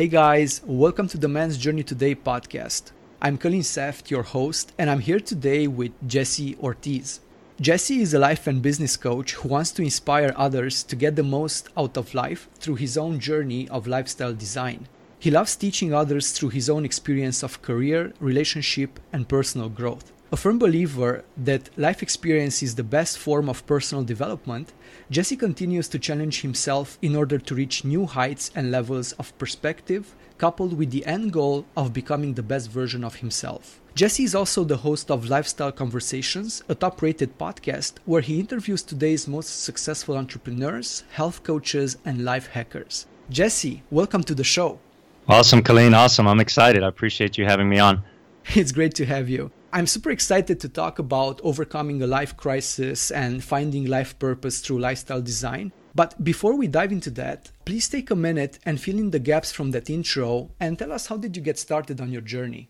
Hey guys, welcome to the Man's Journey Today podcast. I'm Colin Seft, your host, and I'm here today with Jesse Ortiz. Jesse is a life and business coach who wants to inspire others to get the most out of life through his own journey of lifestyle design. He loves teaching others through his own experience of career, relationship, and personal growth. A firm believer that life experience is the best form of personal development, Jesse continues to challenge himself in order to reach new heights and levels of perspective, coupled with the end goal of becoming the best version of himself. Jesse is also the host of Lifestyle Conversations, a top rated podcast where he interviews today's most successful entrepreneurs, health coaches, and life hackers. Jesse, welcome to the show. Awesome, Colleen. Awesome. I'm excited. I appreciate you having me on. It's great to have you. I'm super excited to talk about overcoming a life crisis and finding life purpose through lifestyle design. But before we dive into that, please take a minute and fill in the gaps from that intro and tell us how did you get started on your journey?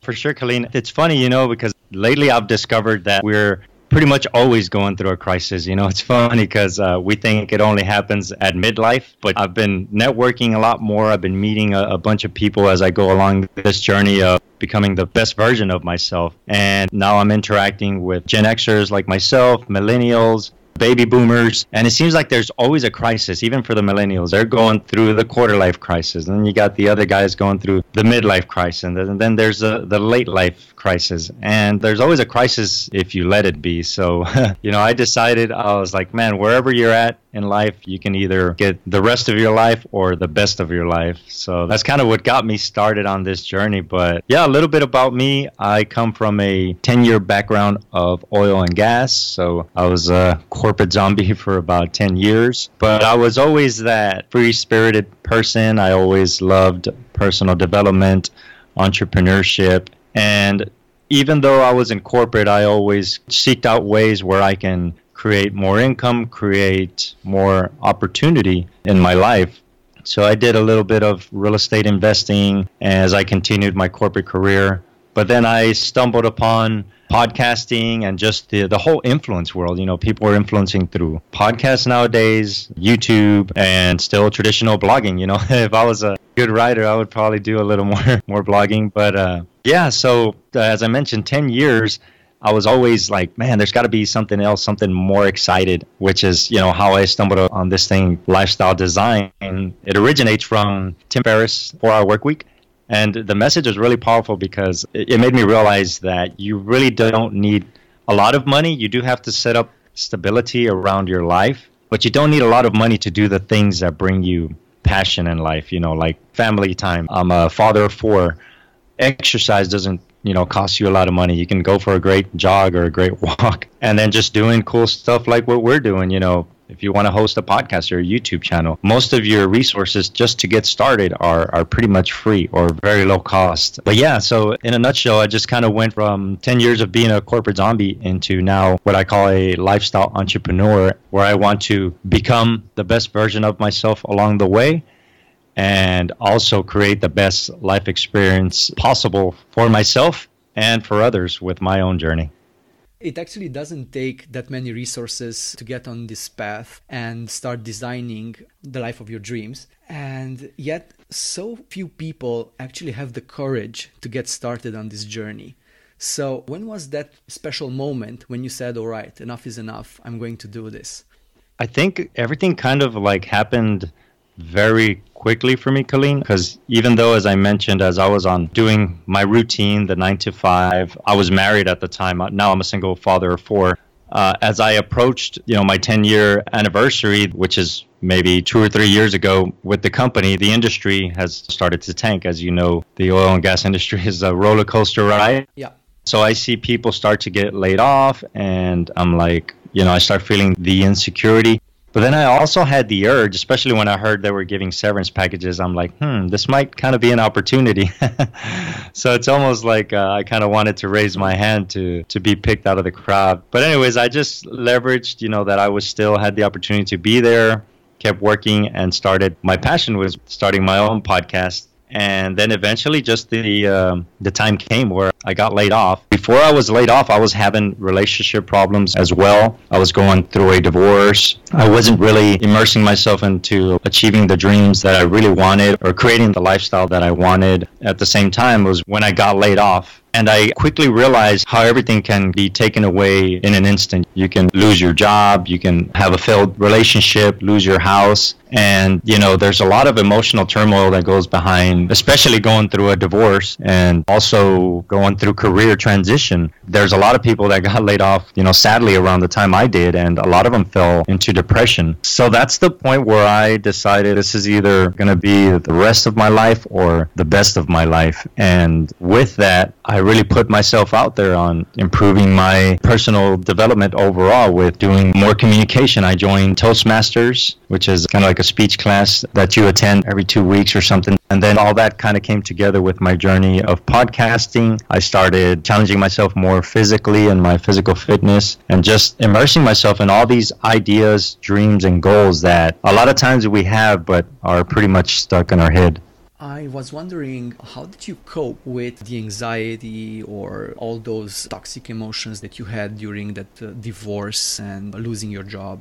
For sure, Colleen. It's funny, you know, because lately I've discovered that we're pretty much always going through a crisis. You know, it's funny because uh, we think it only happens at midlife, but I've been networking a lot more. I've been meeting a, a, bunch of people as I go along this journey of becoming the best version of myself. And now I'm interacting with Gen Xers like myself, millennials, baby boomers, and it seems like there's always a crisis, even for the millennials. They're going through the quarter life crisis, and then you got the other guys going through the midlife crisis, and then there's the, the late life crisis. And there's always a crisis if you let it be. So, you know, I decided, I was like, man, wherever you're at in life, you can either get the rest of your life or the best of your life. So that's kind of what got me started on this journey. But yeah, a little bit about me. I come from a 10 year background of oil and gas. So I was a corporate zombie for about 10 years. But I was always that free spirited person. I always loved personal development, entrepreneurship. And even though I was in corporate, I always seeked out ways where I can create more income, create more opportunity in my life. So I did a little bit of real estate investing as I continued my corporate career. But then I stumbled upon podcasting and just the, the whole influence world. You know, people are influencing through podcasts nowadays, YouTube, and still traditional blogging. You know, if I was a good writer, I would probably do a little more more blogging. But uh, yeah, so uh, as I mentioned, 10 years. I was always like, man, there's got to be something else, something more excited, which is, you know, how I stumbled on this thing, lifestyle design. It originates from Tim Ferriss, Four Hour Work Week. And the message was really powerful because it made me realize that you really don't need a lot of money. You do have to set up stability around your life, but you don't need a lot of money to do the things that bring you passion in life, you know, like family time. I'm a father of four. Exercise doesn't, you know, cost you a lot of money. You can go for a great jog or a great walk and then just doing cool stuff like what we're doing, you know, if you want to host a podcast or a YouTube channel, most of your resources just to get started are, are pretty much free or very low cost. But yeah, so in a nutshell, I just kind of went from 10 years of being a corporate zombie into now what I call a lifestyle entrepreneur, where I want to become the best version of myself along the way and also create the best life experience possible for myself and for others with my own journey it actually doesn't take that many resources to get on this path and start designing the life of your dreams. And yet, so few people actually have the courage to get started on this journey. So, when was that special moment when you said, All right, enough is enough, I'm going to do this? I think everything kind of like happened very quickly for me, Colleen, because even though, as I mentioned, as I was on doing my routine, the nine to five, I was married at the time. Now I'm a single father of four. Uh, as I approached, you know, my 10 year anniversary, which is maybe two or three years ago with the company, the industry has started to tank. As you know, the oil and gas industry is a roller coaster ride. Yeah. So I see people start to get laid off, and I'm like, you know, I start feeling the insecurity. But then I also had the urge, especially when I heard they were giving severance packages. I'm like, hmm, this might kind of be an opportunity. so it's almost like uh, I kind of wanted to raise my hand to to be picked out of the crowd. But anyways, I just leveraged, you know, that I was still had the opportunity to be there, kept working, and started. My passion was starting my own podcast. And then eventually just the um, the time came where I got laid off. Before I was laid off, I was having relationship problems as well. I was going through a divorce. I wasn't really immersing myself into achieving the dreams that I really wanted or creating the lifestyle that I wanted. At the same time was when I got laid off and I quickly realized how everything can be taken away in an instant. You can lose your job, you can have a failed relationship, lose your house. And, you know, there's a lot of emotional turmoil that goes behind, especially going through a divorce and also going through career transition. There's a lot of people that got laid off, you know, sadly around the time I did, and a lot of them fell into depression. So that's the point where I decided this is either going to be the rest of my life or the best of my life. And with that, I really put myself out there on improving my personal development overall with doing more communication. I joined Toastmasters, which is kind of like a speech class that you attend every two weeks or something. And then all that kind of came together with my journey of podcasting. I started challenging myself more physically and my physical fitness and just immersing myself in all these ideas, dreams, and goals that a lot of times we have but are pretty much stuck in our head. I was wondering how did you cope with the anxiety or all those toxic emotions that you had during that uh, divorce and losing your job?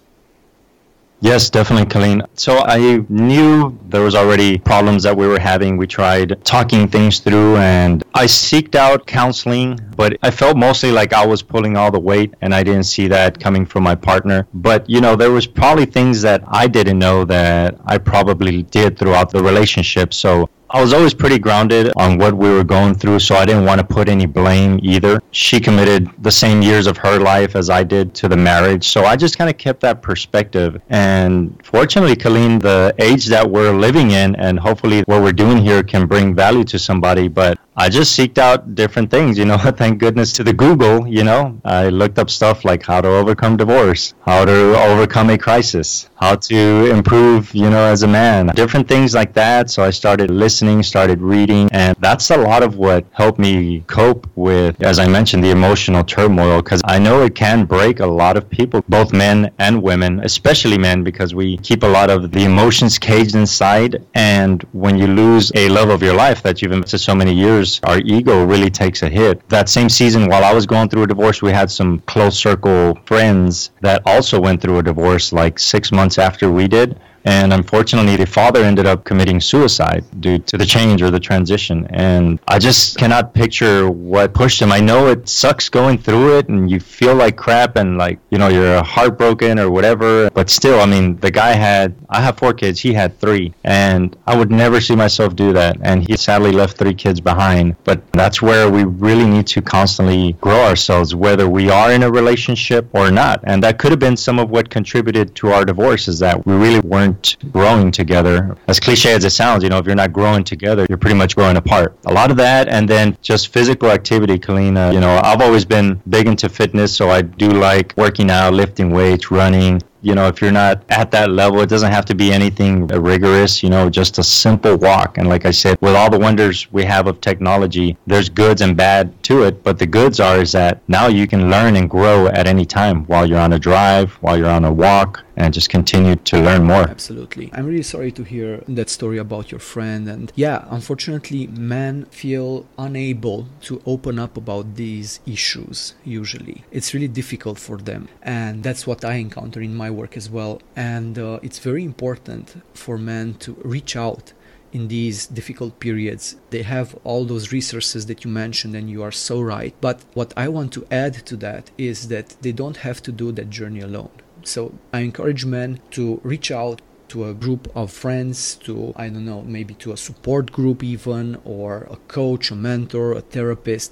Yes, definitely, Colleen. So I knew there was already problems that we were having. We tried talking things through and I seeked out counseling, but I felt mostly like I was pulling all the weight and I didn't see that coming from my partner. But, you know, there was probably things that I didn't know that I probably did throughout the relationship. So I was always pretty grounded on what we were going through, so I didn't want to put any blame either. She committed the same years of her life as I did to the marriage, so I just kind of kept that perspective. And fortunately, Colleen, the age that we're living in, and hopefully what we're doing here can bring value to somebody, but I just seeked out different things, you know, thank goodness to the Google, you know. I looked up stuff like how to overcome divorce, how to overcome a crisis, how to improve, you know, as a man, different things like that. So I started listening, started reading, and that's a lot of what helped me cope with, as I mentioned, the emotional turmoil, because I know it can break a lot of people, both men and women, especially men, because we keep a lot of the emotions caged inside. And when you lose a love of your life that you've invested so many years, our ego really takes a hit. That same season, while I was going through a divorce, we had some close circle friends that also went through a divorce like six months after we did. And unfortunately, the father ended up committing suicide due to the change or the transition. And I just cannot picture what pushed him. I know it sucks going through it and you feel like crap and like, you know, you're heartbroken or whatever. But still, I mean, the guy had, I have four kids, he had three. And I would never see myself do that. And he sadly left three kids behind. But that's where we really need to constantly grow ourselves, whether we are in a relationship or not. And that could have been some of what contributed to our divorce is that we really weren't growing together. As cliche as it sounds, you know, if you're not growing together, you're pretty much growing apart. A lot of that, and then just physical activity, Kalina. You know, I've always been big into fitness, so I do like working out, lifting weights, running you know, if you're not at that level, it doesn't have to be anything rigorous, you know, just a simple walk. And like I said, with all the wonders we have of technology, there's goods and bad to it. But the goods are is that now you can learn and grow at any time while you're on a drive, while you're on a walk, and just continue to learn more. Absolutely. I'm really sorry to hear that story about your friend. And yeah, unfortunately, men feel unable to open up about these issues usually. It's really difficult for them. And that's what I encounter in my work as well. And uh, it's very important for men to reach out in these difficult periods. They have all those resources that you mentioned, and you are so right. But what I want to add to that is that they don't have to do that journey alone. So I encourage men to reach out to a group of friends, to, I don't know, maybe to a support group even, or a coach, a mentor, a therapist.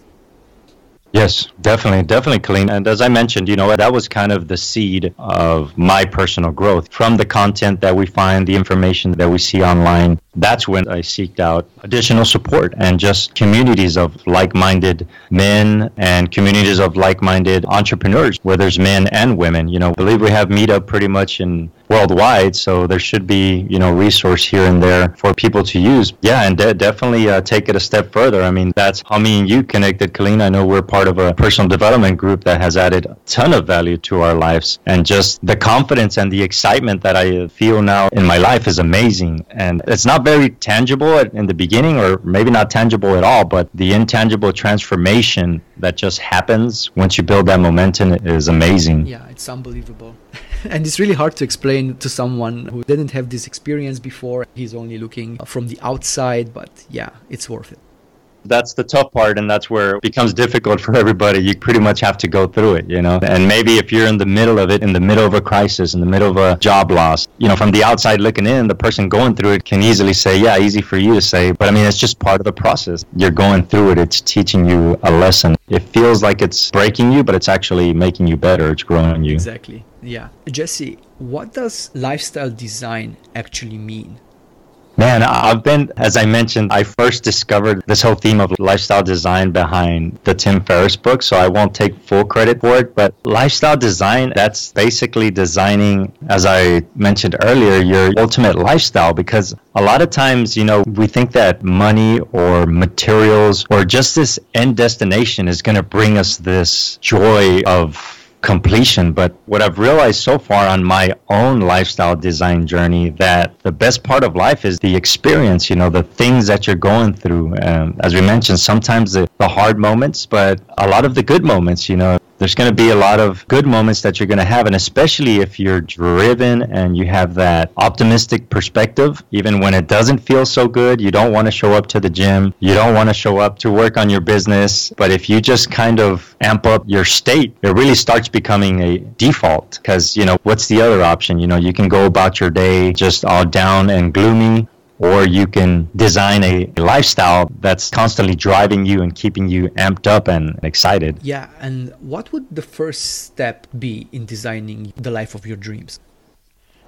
Yes, definitely, definitely, Colleen. And as I mentioned, you know, that was kind of the seed of my personal growth from the content that we find, the information that we see online. That's when I seeked out additional support and just communities of like minded men and communities of like minded entrepreneurs where there's men and women. You know, I believe we have Meetup pretty much in worldwide so there should be you know resource here and there for people to use yeah and de- definitely uh, take it a step further i mean that's how me and you connected colleen i know we're part of a personal development group that has added a ton of value to our lives and just the confidence and the excitement that i feel now in my life is amazing and it's not very tangible in the beginning, or maybe not tangible at all, but the intangible transformation that just happens once you build that momentum is amazing. Yeah, it's unbelievable. And it's really hard to explain to someone who didn't have this experience before. He's only looking from the outside, but yeah, it's worth it that's the tough part and that's where it becomes difficult for everybody. You pretty much have to go through it you know? And maybe if you're in the middle of it in the middle of a crisis in the middle of a job loss you know from the outside looking in the person going through it can easily say yeah easy for you to say but i mean it's just part of the process. You're going through it. It's teaching you a lesson. It feels like it's breaking you but it's actually making you better. It's growing you. Exactly. Yeah. Jesse what does lifestyle design actually mean Man, I've been, as I mentioned, I first discovered this whole theme of lifestyle design behind the Tim Ferriss book, so I won't take full credit for it. But lifestyle design, that's basically designing, as I mentioned earlier, your ultimate lifestyle. Because a lot of times, you know, we think that money or materials or just this end destination is going to bring us this joy of completion. But what I've realized so far on my own lifestyle design journey that the best part of life is the experience, you know, the things that you're going through. Um, as we mentioned, sometimes the, the hard moments, but a lot of the good moments, you know, there's going to be a lot of good moments that you're going to have. And especially if you're driven and you have that optimistic perspective, even when it doesn't feel so good, you don't want to show up to the gym, you don't want to show up to work on your business. But if you just kind of amp up your state, it really starts becoming a default. Because, you know, what's the other option? You know, you can go about your day just all down and gloomy or you can design a lifestyle that's constantly driving you and keeping you amped up and excited. Yeah, and what would the first step be in designing the life of your dreams?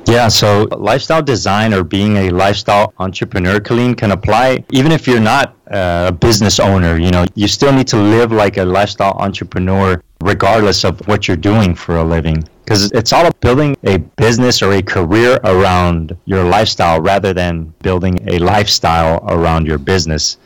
Yeah, so lifestyle design or being a lifestyle entrepreneur, Colleen, can apply even if you're not uh, a business owner. You know, you still need to live like a lifestyle entrepreneur regardless of what you're doing for a living because it's all about building a business or a career around your lifestyle rather than building a lifestyle around your business.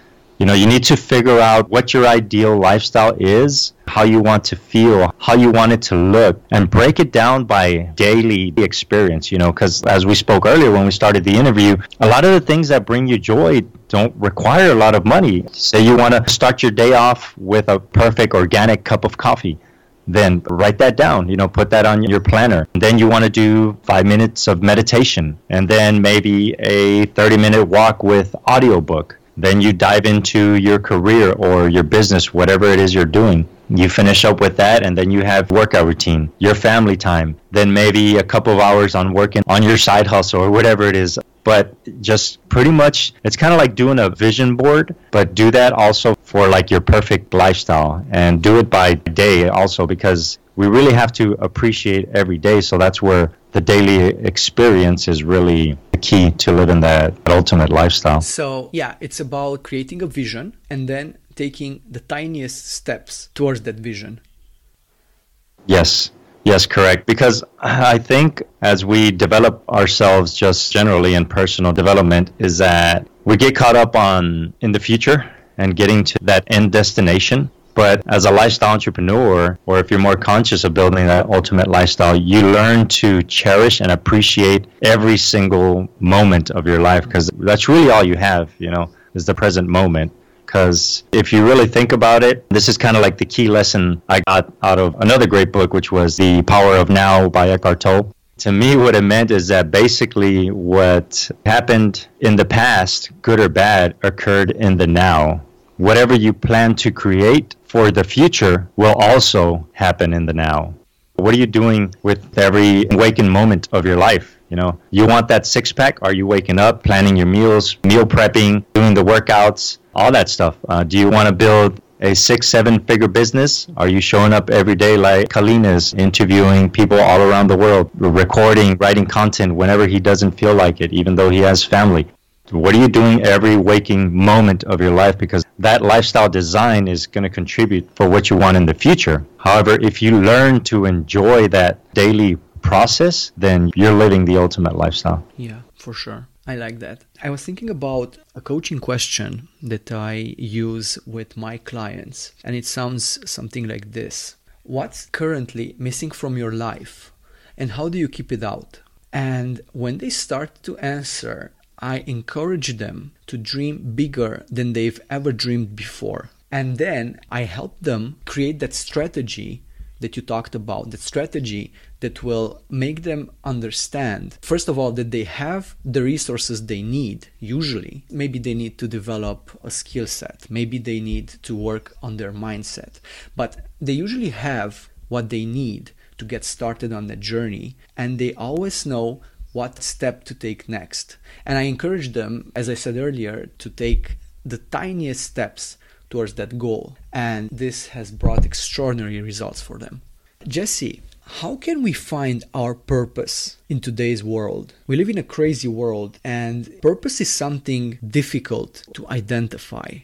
You know, you need to figure out what your ideal lifestyle is, how you want to feel, how you want it to look, and break it down by daily experience, you know, because as we spoke earlier when we started the interview, a lot of the things that bring you joy don't require a lot of money. Say you want to start your day off with a perfect organic cup of coffee then write that down you know put that on your planner and then you want to do five minutes of meditation and then maybe a 30 minute walk with audiobook then you dive into your career or your business whatever it is you're doing. You finish up with that and then you have workout routine your family time then maybe a couple of hours on working on your side hustle or whatever it is. But just pretty much it's kind of like doing a vision board but do that also for like your perfect lifestyle. And do it by day also because we really have to appreciate every day. So that's where the daily experience is really key to living that ultimate lifestyle so yeah it's about creating a vision and then taking the tiniest steps towards that vision yes Yes, correct. Because I think as we develop ourselves just generally in personal development is that we get caught up on in the future and getting to that end destination. But as a lifestyle entrepreneur, or if you're more conscious of building that ultimate lifestyle, you learn to cherish and appreciate every single moment of your life because that's really all you have, you know, is the present moment. Because if you really think about it, this is kind of like the key lesson I got out of another great book, which was The Power of Now by Eckhart Tolle. To me, what it meant is that basically what happened in the past, good or bad, occurred in the now. Whatever you plan to create for the future will also happen in the now. What are you doing with every waking moment of your life? You know, you want that six pack? Are you waking up, planning your meals, meal prepping, doing the workouts, all that stuff. Uh, do you want to build a six, seven figure business? Are you showing up every day like Kalina is, interviewing people all around the world, recording, writing content whenever he doesn't feel like it, even though he has family? What are you doing every waking moment of your life? Because that lifestyle design is going to contribute for what you want in the future. However, if you learn to enjoy that daily process, then you're living the ultimate lifestyle. Yeah, for sure. I like that. I was thinking about a coaching question that I use with my clients, and it sounds something like this What's currently missing from your life, and how do you keep it out? And when they start to answer, I encourage them to dream bigger than they've ever dreamed before. And then I help them create that strategy that you talked about, that strategy that will make them understand, first of all, that they have the resources they need, usually. Maybe they need to develop a skill set, maybe they need to work on their mindset, but they usually have what they need to get started on the journey, and they always know what step to take next. And I encourage them, as I said earlier, to take the tiniest steps towards that goal. And this has brought extraordinary results for them. Jesse, how can we find our purpose in today's world? We live in a crazy world, and purpose is something difficult to identify.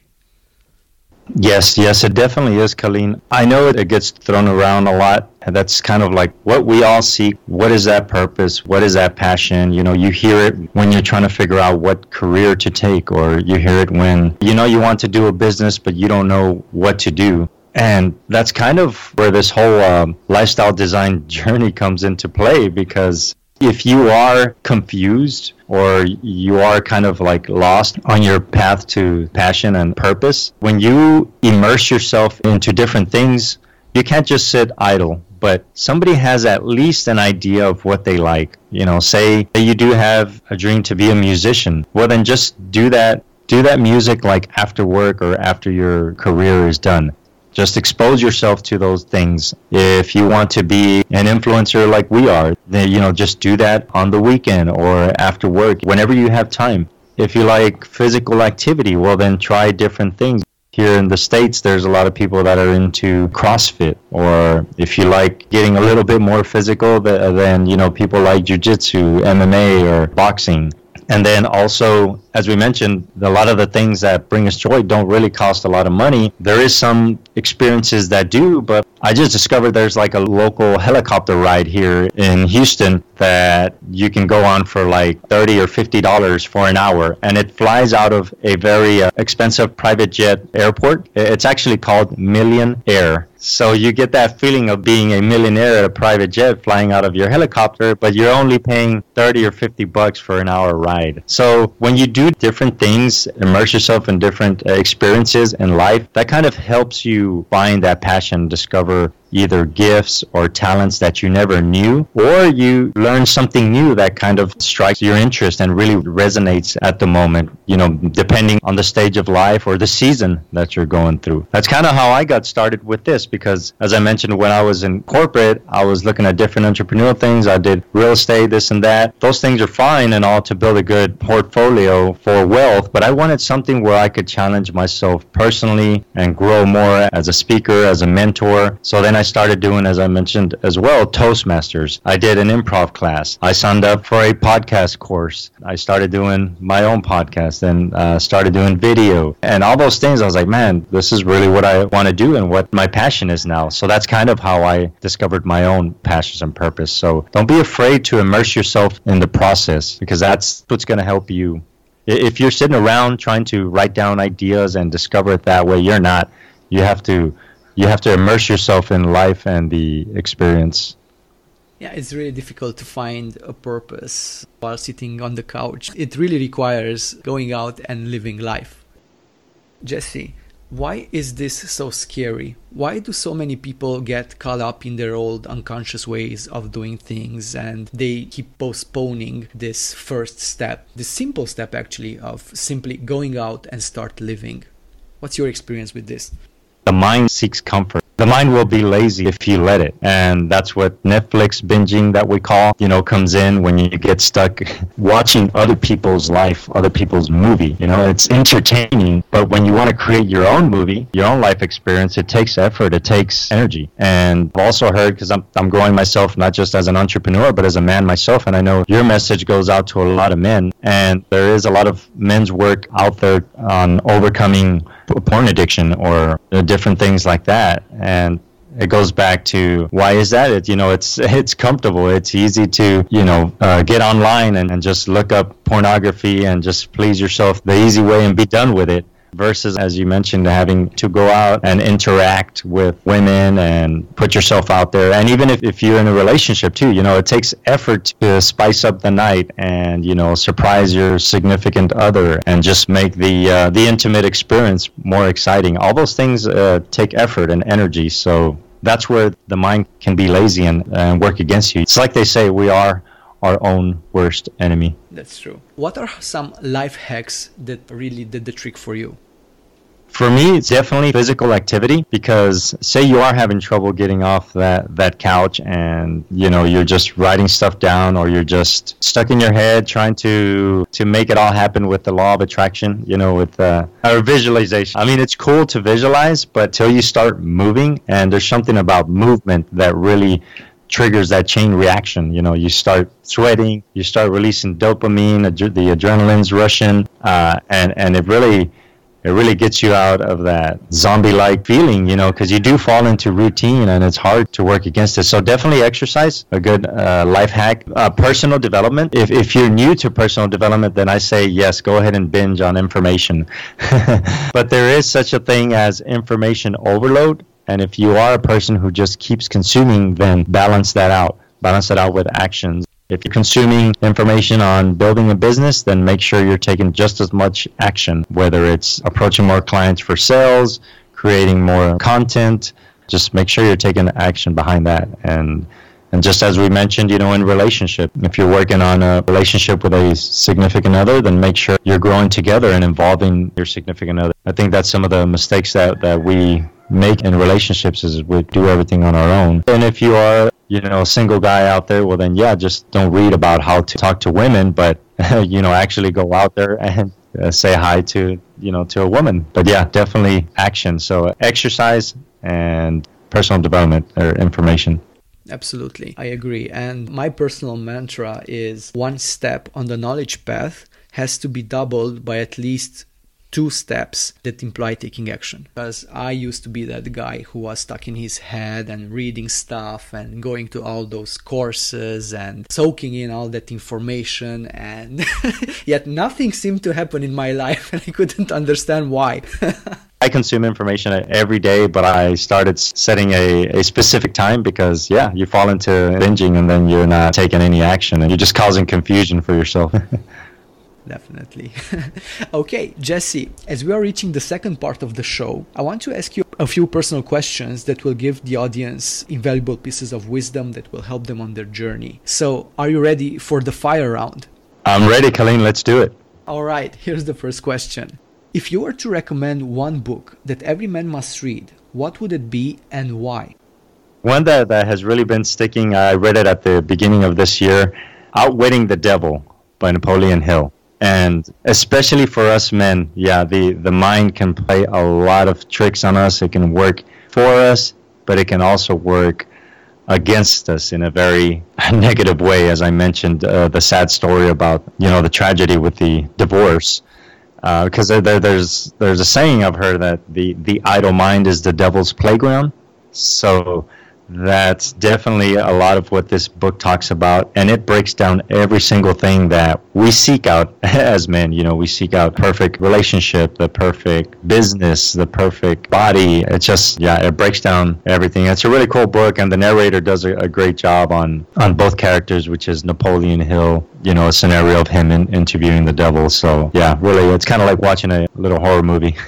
Yes, yes, it definitely is, Colleen. I know it gets thrown around a lot. And that's kind of like what we all seek. What is that purpose? What is that passion? You know, you hear it when you're trying to figure out what career to take, or you hear it when, you know, you want to do a business, but you don't know what to do. And that's kind of where this whole um, lifestyle design journey comes into play because if you are confused or you are kind of like lost on your path to passion and purpose, when you immerse yourself into different things, you can't just sit idle. But somebody has at least an idea of what they like. You know, say you do have a dream to be a musician. Well, then just do that. Do that music like after work or after your career is done just expose yourself to those things. If you want to be an influencer like we are, then you know just do that on the weekend or after work, whenever you have time. If you like physical activity, well then try different things. Here in the States, there's a lot of people that are into CrossFit, or if you like getting a little bit more physical, then you know people like Jiu-Jitsu, MMA, or boxing. And then also, as we mentioned, a lot of the things that bring us joy don't really cost a lot of money. There is some experiences that do, but I just discovered there's like a local helicopter ride here in Houston that you can go on for like 30 or 50 dollars for an hour and it flies out of a very uh, expensive private jet airport. It's actually called Million Air. So you get that feeling of being a millionaire at a private jet flying out of your helicopter, but you're only paying 30 or 50 bucks for an hour ride. So when you do different things, immerse yourself in different uh, experiences in life, that kind of helps you find that passion, discover either gifts or talents that you never knew, or you learn something new that kind of strikes your interest and really resonates at the moment, you know, depending on the stage of life or the season that you're going through. That's kind of how I got started with this because, as I mentioned, when I was in corporate, I was looking at different entrepreneurial things. I did real estate, this and that. Those things are fine and all to build a good portfolio for wealth, but I wanted something where I could challenge myself personally and grow more as a speaker, as a mentor. So then I started doing, as I mentioned as well, Toastmasters. I did an improv class. I signed up for a podcast course. I started doing my own podcast and uh, started doing video and all those things. I was like, man, this is really what I want to do and what my passion is now. So that's kind of how I discovered my own passions and purpose. So don't be afraid to immerse yourself in the process because that's what's going to help you. If you're sitting around trying to write down ideas and discover it that way, you're not. You have to you have to immerse yourself in life and the experience. Yeah, it's really difficult to find a purpose while sitting on the couch. It really requires going out and living life. Jesse, why is this so scary? Why do so many people get caught up in their old unconscious ways of doing things and they keep postponing this first step, the simple step actually of simply going out and start living? What's your experience with this? The mind seeks comfort. The mind will be lazy if you let it. And that's what Netflix binging that we call, you know, comes in when you get stuck watching other people's life, other people's movie. You know, it's entertaining, but when you want to create your own movie, your own life experience, it takes effort, it takes energy. And I've also heard, because I'm, I'm growing myself not just as an entrepreneur, but as a man myself, and I know your message goes out to a lot of men. And there is a lot of men's work out there on overcoming porn addiction or different things like that. And it goes back to why is that? It you know it's it's comfortable. It's easy to you know uh, get online and, and just look up pornography and just please yourself the easy way and be done with it versus, as you mentioned, having to go out and interact with women and put yourself out there. And even if, if you're in a relationship too, you know, it takes effort to spice up the night and, you know, surprise your significant other and just make the, uh, the intimate experience more exciting. All those things uh, take effort and energy. So that's where the mind can be lazy and, and work against you. It's like they say, we are our own worst enemy. That's true. What are some life hacks that really did the trick for you? For me, it's definitely physical activity because say you are having trouble getting off that, that couch and you know you're just writing stuff down or you're just stuck in your head trying to to make it all happen with the law of attraction, you know, with uh, our visualization. I mean, it's cool to visualize, but till you start moving and there's something about movement that really triggers that chain reaction. You know, you start sweating, you start releasing dopamine, ad- the adrenaline's rushing, uh, and and it really it really gets you out of that zombie-like feeling, you know, because you do fall into routine and it's hard to work against it. So definitely exercise, a good uh, life hack. Uh, personal development. If, if you're new to personal development, then I say yes, go ahead and binge on information. but there is such a thing as information overload. And if you are a person who just keeps consuming, then balance that out. Balance it out with actions. If you're consuming information on building a business, then make sure you're taking just as much action, whether it's approaching more clients for sales, creating more content, just make sure you're taking action behind that. And and just as we mentioned, you know, in relationship, if you're working on a relationship with a significant other, then make sure you're growing together and involving your significant other. I think that's some of the mistakes that, that we make in relationships is we do everything on our own. And if you are you know, a single guy out there, well, then yeah, just don't read about how to talk to women, but you know, actually go out there and uh, say hi to you know to a woman. But yeah, definitely action. So exercise and personal development or information. Absolutely, I agree. And my personal mantra is one step on the knowledge path has to be doubled by at least two steps that imply taking action. Because I used to be that guy who was stuck in his head and reading stuff and going to all those courses and soaking in all that information, and yet nothing seemed to happen in my life, and I couldn't understand why. I consume information every day, but I started setting a, a specific time because, yeah, you fall into binging and then you're not taking any action and you're just causing confusion for yourself. Definitely. okay, Jesse, as we are reaching the second part of the show, I want to ask you a few personal questions that will give the audience invaluable pieces of wisdom that will help them on their journey. So, are you ready for the fire round? I'm ready, Colleen. Let's do it. All right, here's the first question. If you were to recommend one book that every man must read, what would it be and why? One that, that has really been sticking, I read it at the beginning of this year Outwitting the Devil by Napoleon Hill and especially for us men yeah the the mind can play a lot of tricks on us. It can work for us but it can also work against us in a very negative way as i mentioned uh, the sad story about you know the tragedy with the divorce. Because uh, there, there's there's a saying i've heard that the the idle mind is the devil's playground. So that's definitely a lot of what this book talks about and it breaks down every single thing that we seek out as men. You know we seek out perfect relationship the perfect business the perfect body. It's just yeah it breaks down everything. It's a really cool book and the narrator does a, a great job on on both characters which is napoleon hill you know a scenario of him in, interviewing the devil. So yeah really it's kind of like watching a little horror movie.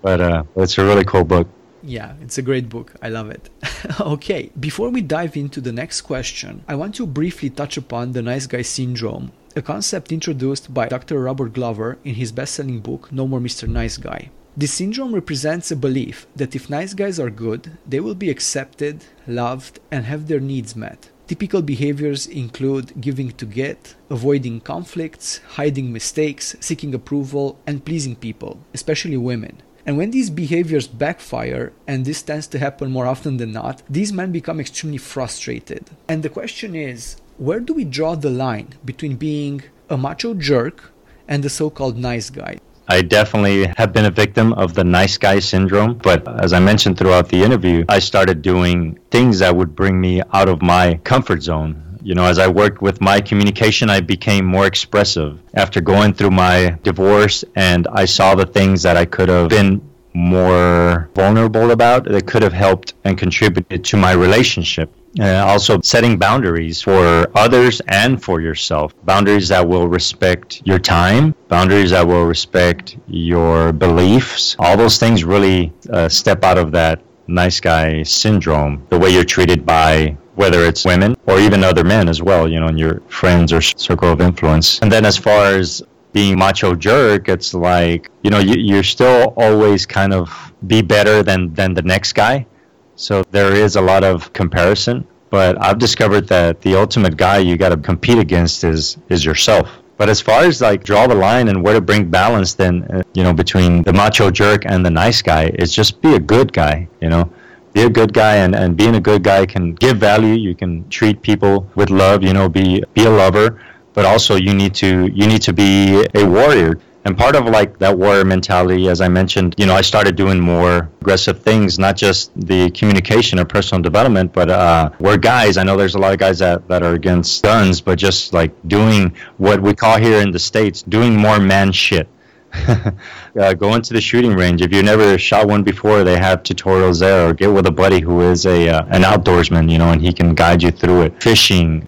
But uh, it's a really cool book yeah, it's a great book. I love it. okay, before we dive into the next question, I want to briefly touch upon the nice guy syndrome, a concept introduced by Dr. Robert Glover in his best selling book, No More Mr. Nice Guy. This syndrome represents a belief that if nice guys are good, they will be accepted, loved, and have their needs met. Typical behaviors include giving to get, avoiding conflicts, hiding mistakes, seeking approval, and pleasing people, especially women. And when these behaviors backfire, and this tends to happen more often than not, these men become extremely frustrated. And the question is where do we draw the line between being a macho jerk and the so called nice guy? I definitely have been a victim of the nice guy syndrome. But as I mentioned throughout the interview, I started doing things that would bring me out of my comfort zone you know, as I worked with my communication, I became more expressive after going through my divorce and I saw the things that I could have been more vulnerable about that could have helped and contributed to my relationship. Uh, also, setting boundaries for others and for yourself. Boundaries that will respect your time, boundaries that will respect your beliefs. All those things really uh, step out of that nice guy syndrome, the way you're treated by whether it's women or even other men as well, you know, in your friends or circle of influence. And then as far as being macho jerk, it's like, you know, you, you're still always kind of be better than, than the next guy. So there is a lot of comparison. But I've discovered that the ultimate guy you got to compete against is, is yourself. But as far as like draw the line and where to bring balance, then uh, you know between the macho jerk and the nice guy, is just be a good guy. You know, be a good guy, and, and being a good guy can give value. You can treat people with love. You know, be be a lover, but also you need to you need to be a warrior. And part of like that warrior mentality, as I mentioned, you know, I started doing more aggressive things, not just the communication or personal development, but uh, we're guys. I know there's a lot of guys that, that are against guns, but just like doing what we call here in the States, doing more man shit. uh, go into the shooting range. If you never shot one before, they have tutorials there. Or get with a buddy who is a uh, an outdoorsman, you know, and he can guide you through it. Fishing,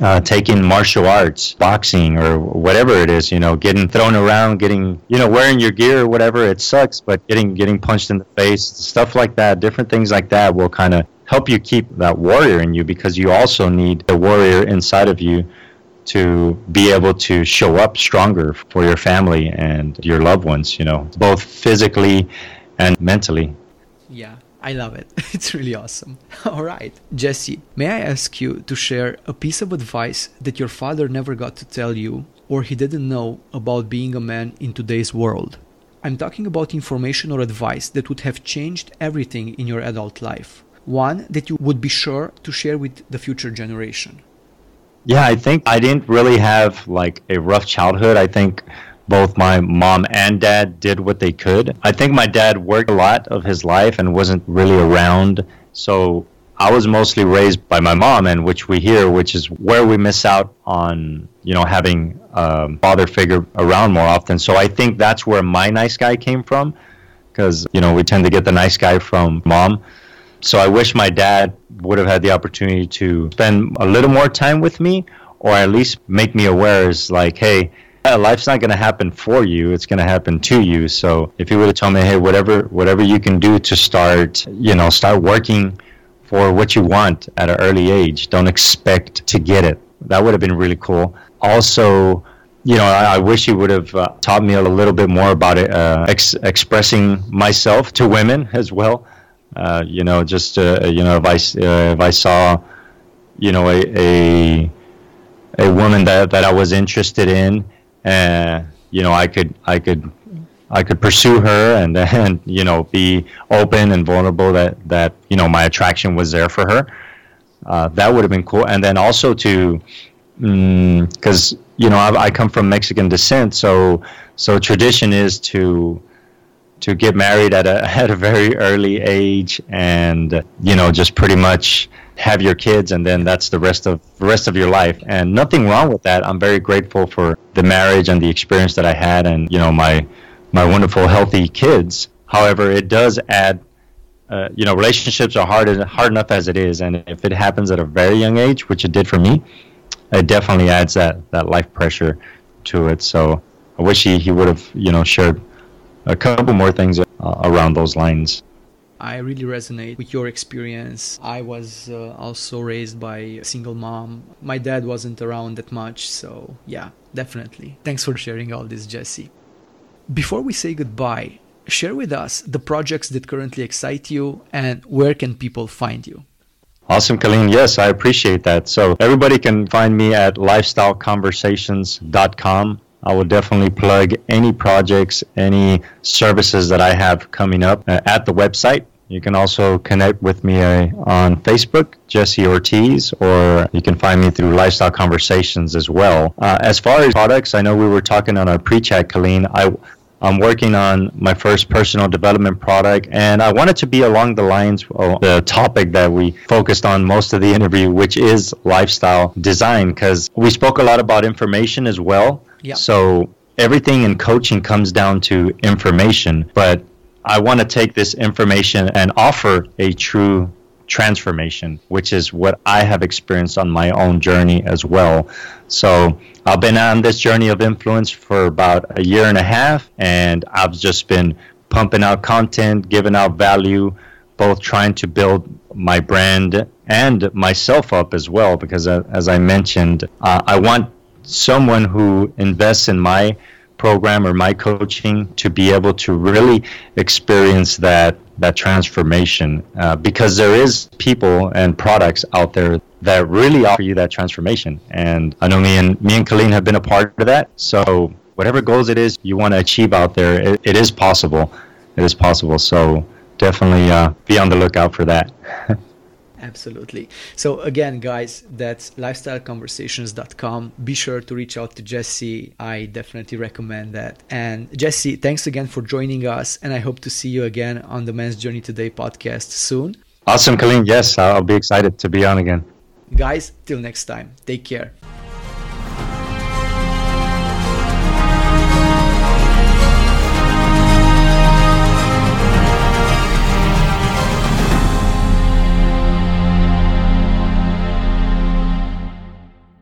uh, taking martial arts, boxing, or whatever it is, you know, getting thrown around, getting, you know, wearing your gear or whatever, it sucks, but getting getting punched in the face, stuff like that, different things like that will kind of help you keep that warrior in you because you also need the warrior inside of you to be able to show up stronger for your family and your loved ones, you know, both physically and mentally. Yeah. I love it. It's really awesome. All right. Jesse, may I ask you to share a piece of advice that your father never got to tell you or he didn't know about being a man in today's world? I'm talking about information or advice that would have changed everything in your adult life. One that you would be sure to share with the future generation. Yeah, I think I didn't really have like a rough childhood. I think both my mom and dad did what they could. I think my dad worked a lot of his life and wasn't really around. So I was mostly raised by my mom, and which we hear, which is where we miss out on, you know, having a father figure around more often. So I think that's where my nice guy came from, because you know we tend to get the nice guy from mom. So I wish my dad would have had the opportunity to spend a little more time with me, or at least make me aware, is like, hey, life's not going to happen for you it's going to happen to you. So if you would have told me hey whatever whatever you can do to start you know start working for what you want at an early age don't expect to get it. That would have been really cool. Also you know i, I wish you would have uh, taught me a little bit more about it uh, ex- expressing myself to women as well uh, you know just uh, you know if i uh, if i saw you know a, a a woman that, that I was interested in and you know I could I could I could pursue her and then you know be open and vulnerable that that you know my attraction was there for her. Uh, that would have been cool. And then also to because mm, you know I, I, come from Mexican descent, so so tradition is to to get married at a at a very early age and you know just pretty much have your kids and then that's the rest of rest of your life. And nothing wrong with that. I'm very grateful for the marriage and the experience that i had and you know my my wonderful healthy kids. However it does add uh, you know relationships are hard hard enough as it is. And if it happens at a very young age which it did for me it definitely adds that that life pressure to it. So i wish he, he would have you know shared a couple more things uh, around those lines I really resonate with your experience. I was uh, also raised by a single mom. My dad wasn't around that much, so yeah, definitely. Thanks for sharing all this, Jesse. Before we say goodbye, share with us the projects that currently excite you and where can people find you. Awesome, Colleen. Yes, I appreciate that. So everybody can find me at lifestyleconversations.com. I will definitely plug any projects, any services that I have coming up uh, at the website. You can also connect with me uh, on Facebook, Jesse Ortiz, or you can find me through Lifestyle Conversations as well. Uh, as far as products, I know we were talking on our pre-chat, Colleen. I I'm working on my first personal development product, and I wanted to be along the lines of the topic that we focused on most of the interview, which is lifestyle design, because we spoke a lot about information as well. Yeah. So everything in coaching comes down to information, but I want to take this information and offer a true transformation, which is what I have experienced on my own journey as well. So I've been on this journey of influence for about a year and a half, and I've just been pumping out content, giving out value, both trying to build my brand and myself up as well. Because uh, as I mentioned, uh, I want someone who invests in my program or my coaching to be able to really experience that that transformation uh, because there is people and products out there that really offer you that transformation. And i know me and me and colleen have been a part of that. So whatever goals it is you want to achieve out there it, it is possible. It is possible. So definitely uh, be on the lookout for that Absolutely. So again, guys, that's lifestyleconversations.com. Be sure to reach out to Jesse. I definitely recommend that. And Jesse, thanks again for joining us. And I hope to see you again on the Men's Journey Today podcast soon. Awesome, Colleen. Yes, I'll be excited to be on again. Guys, till next time. Take care.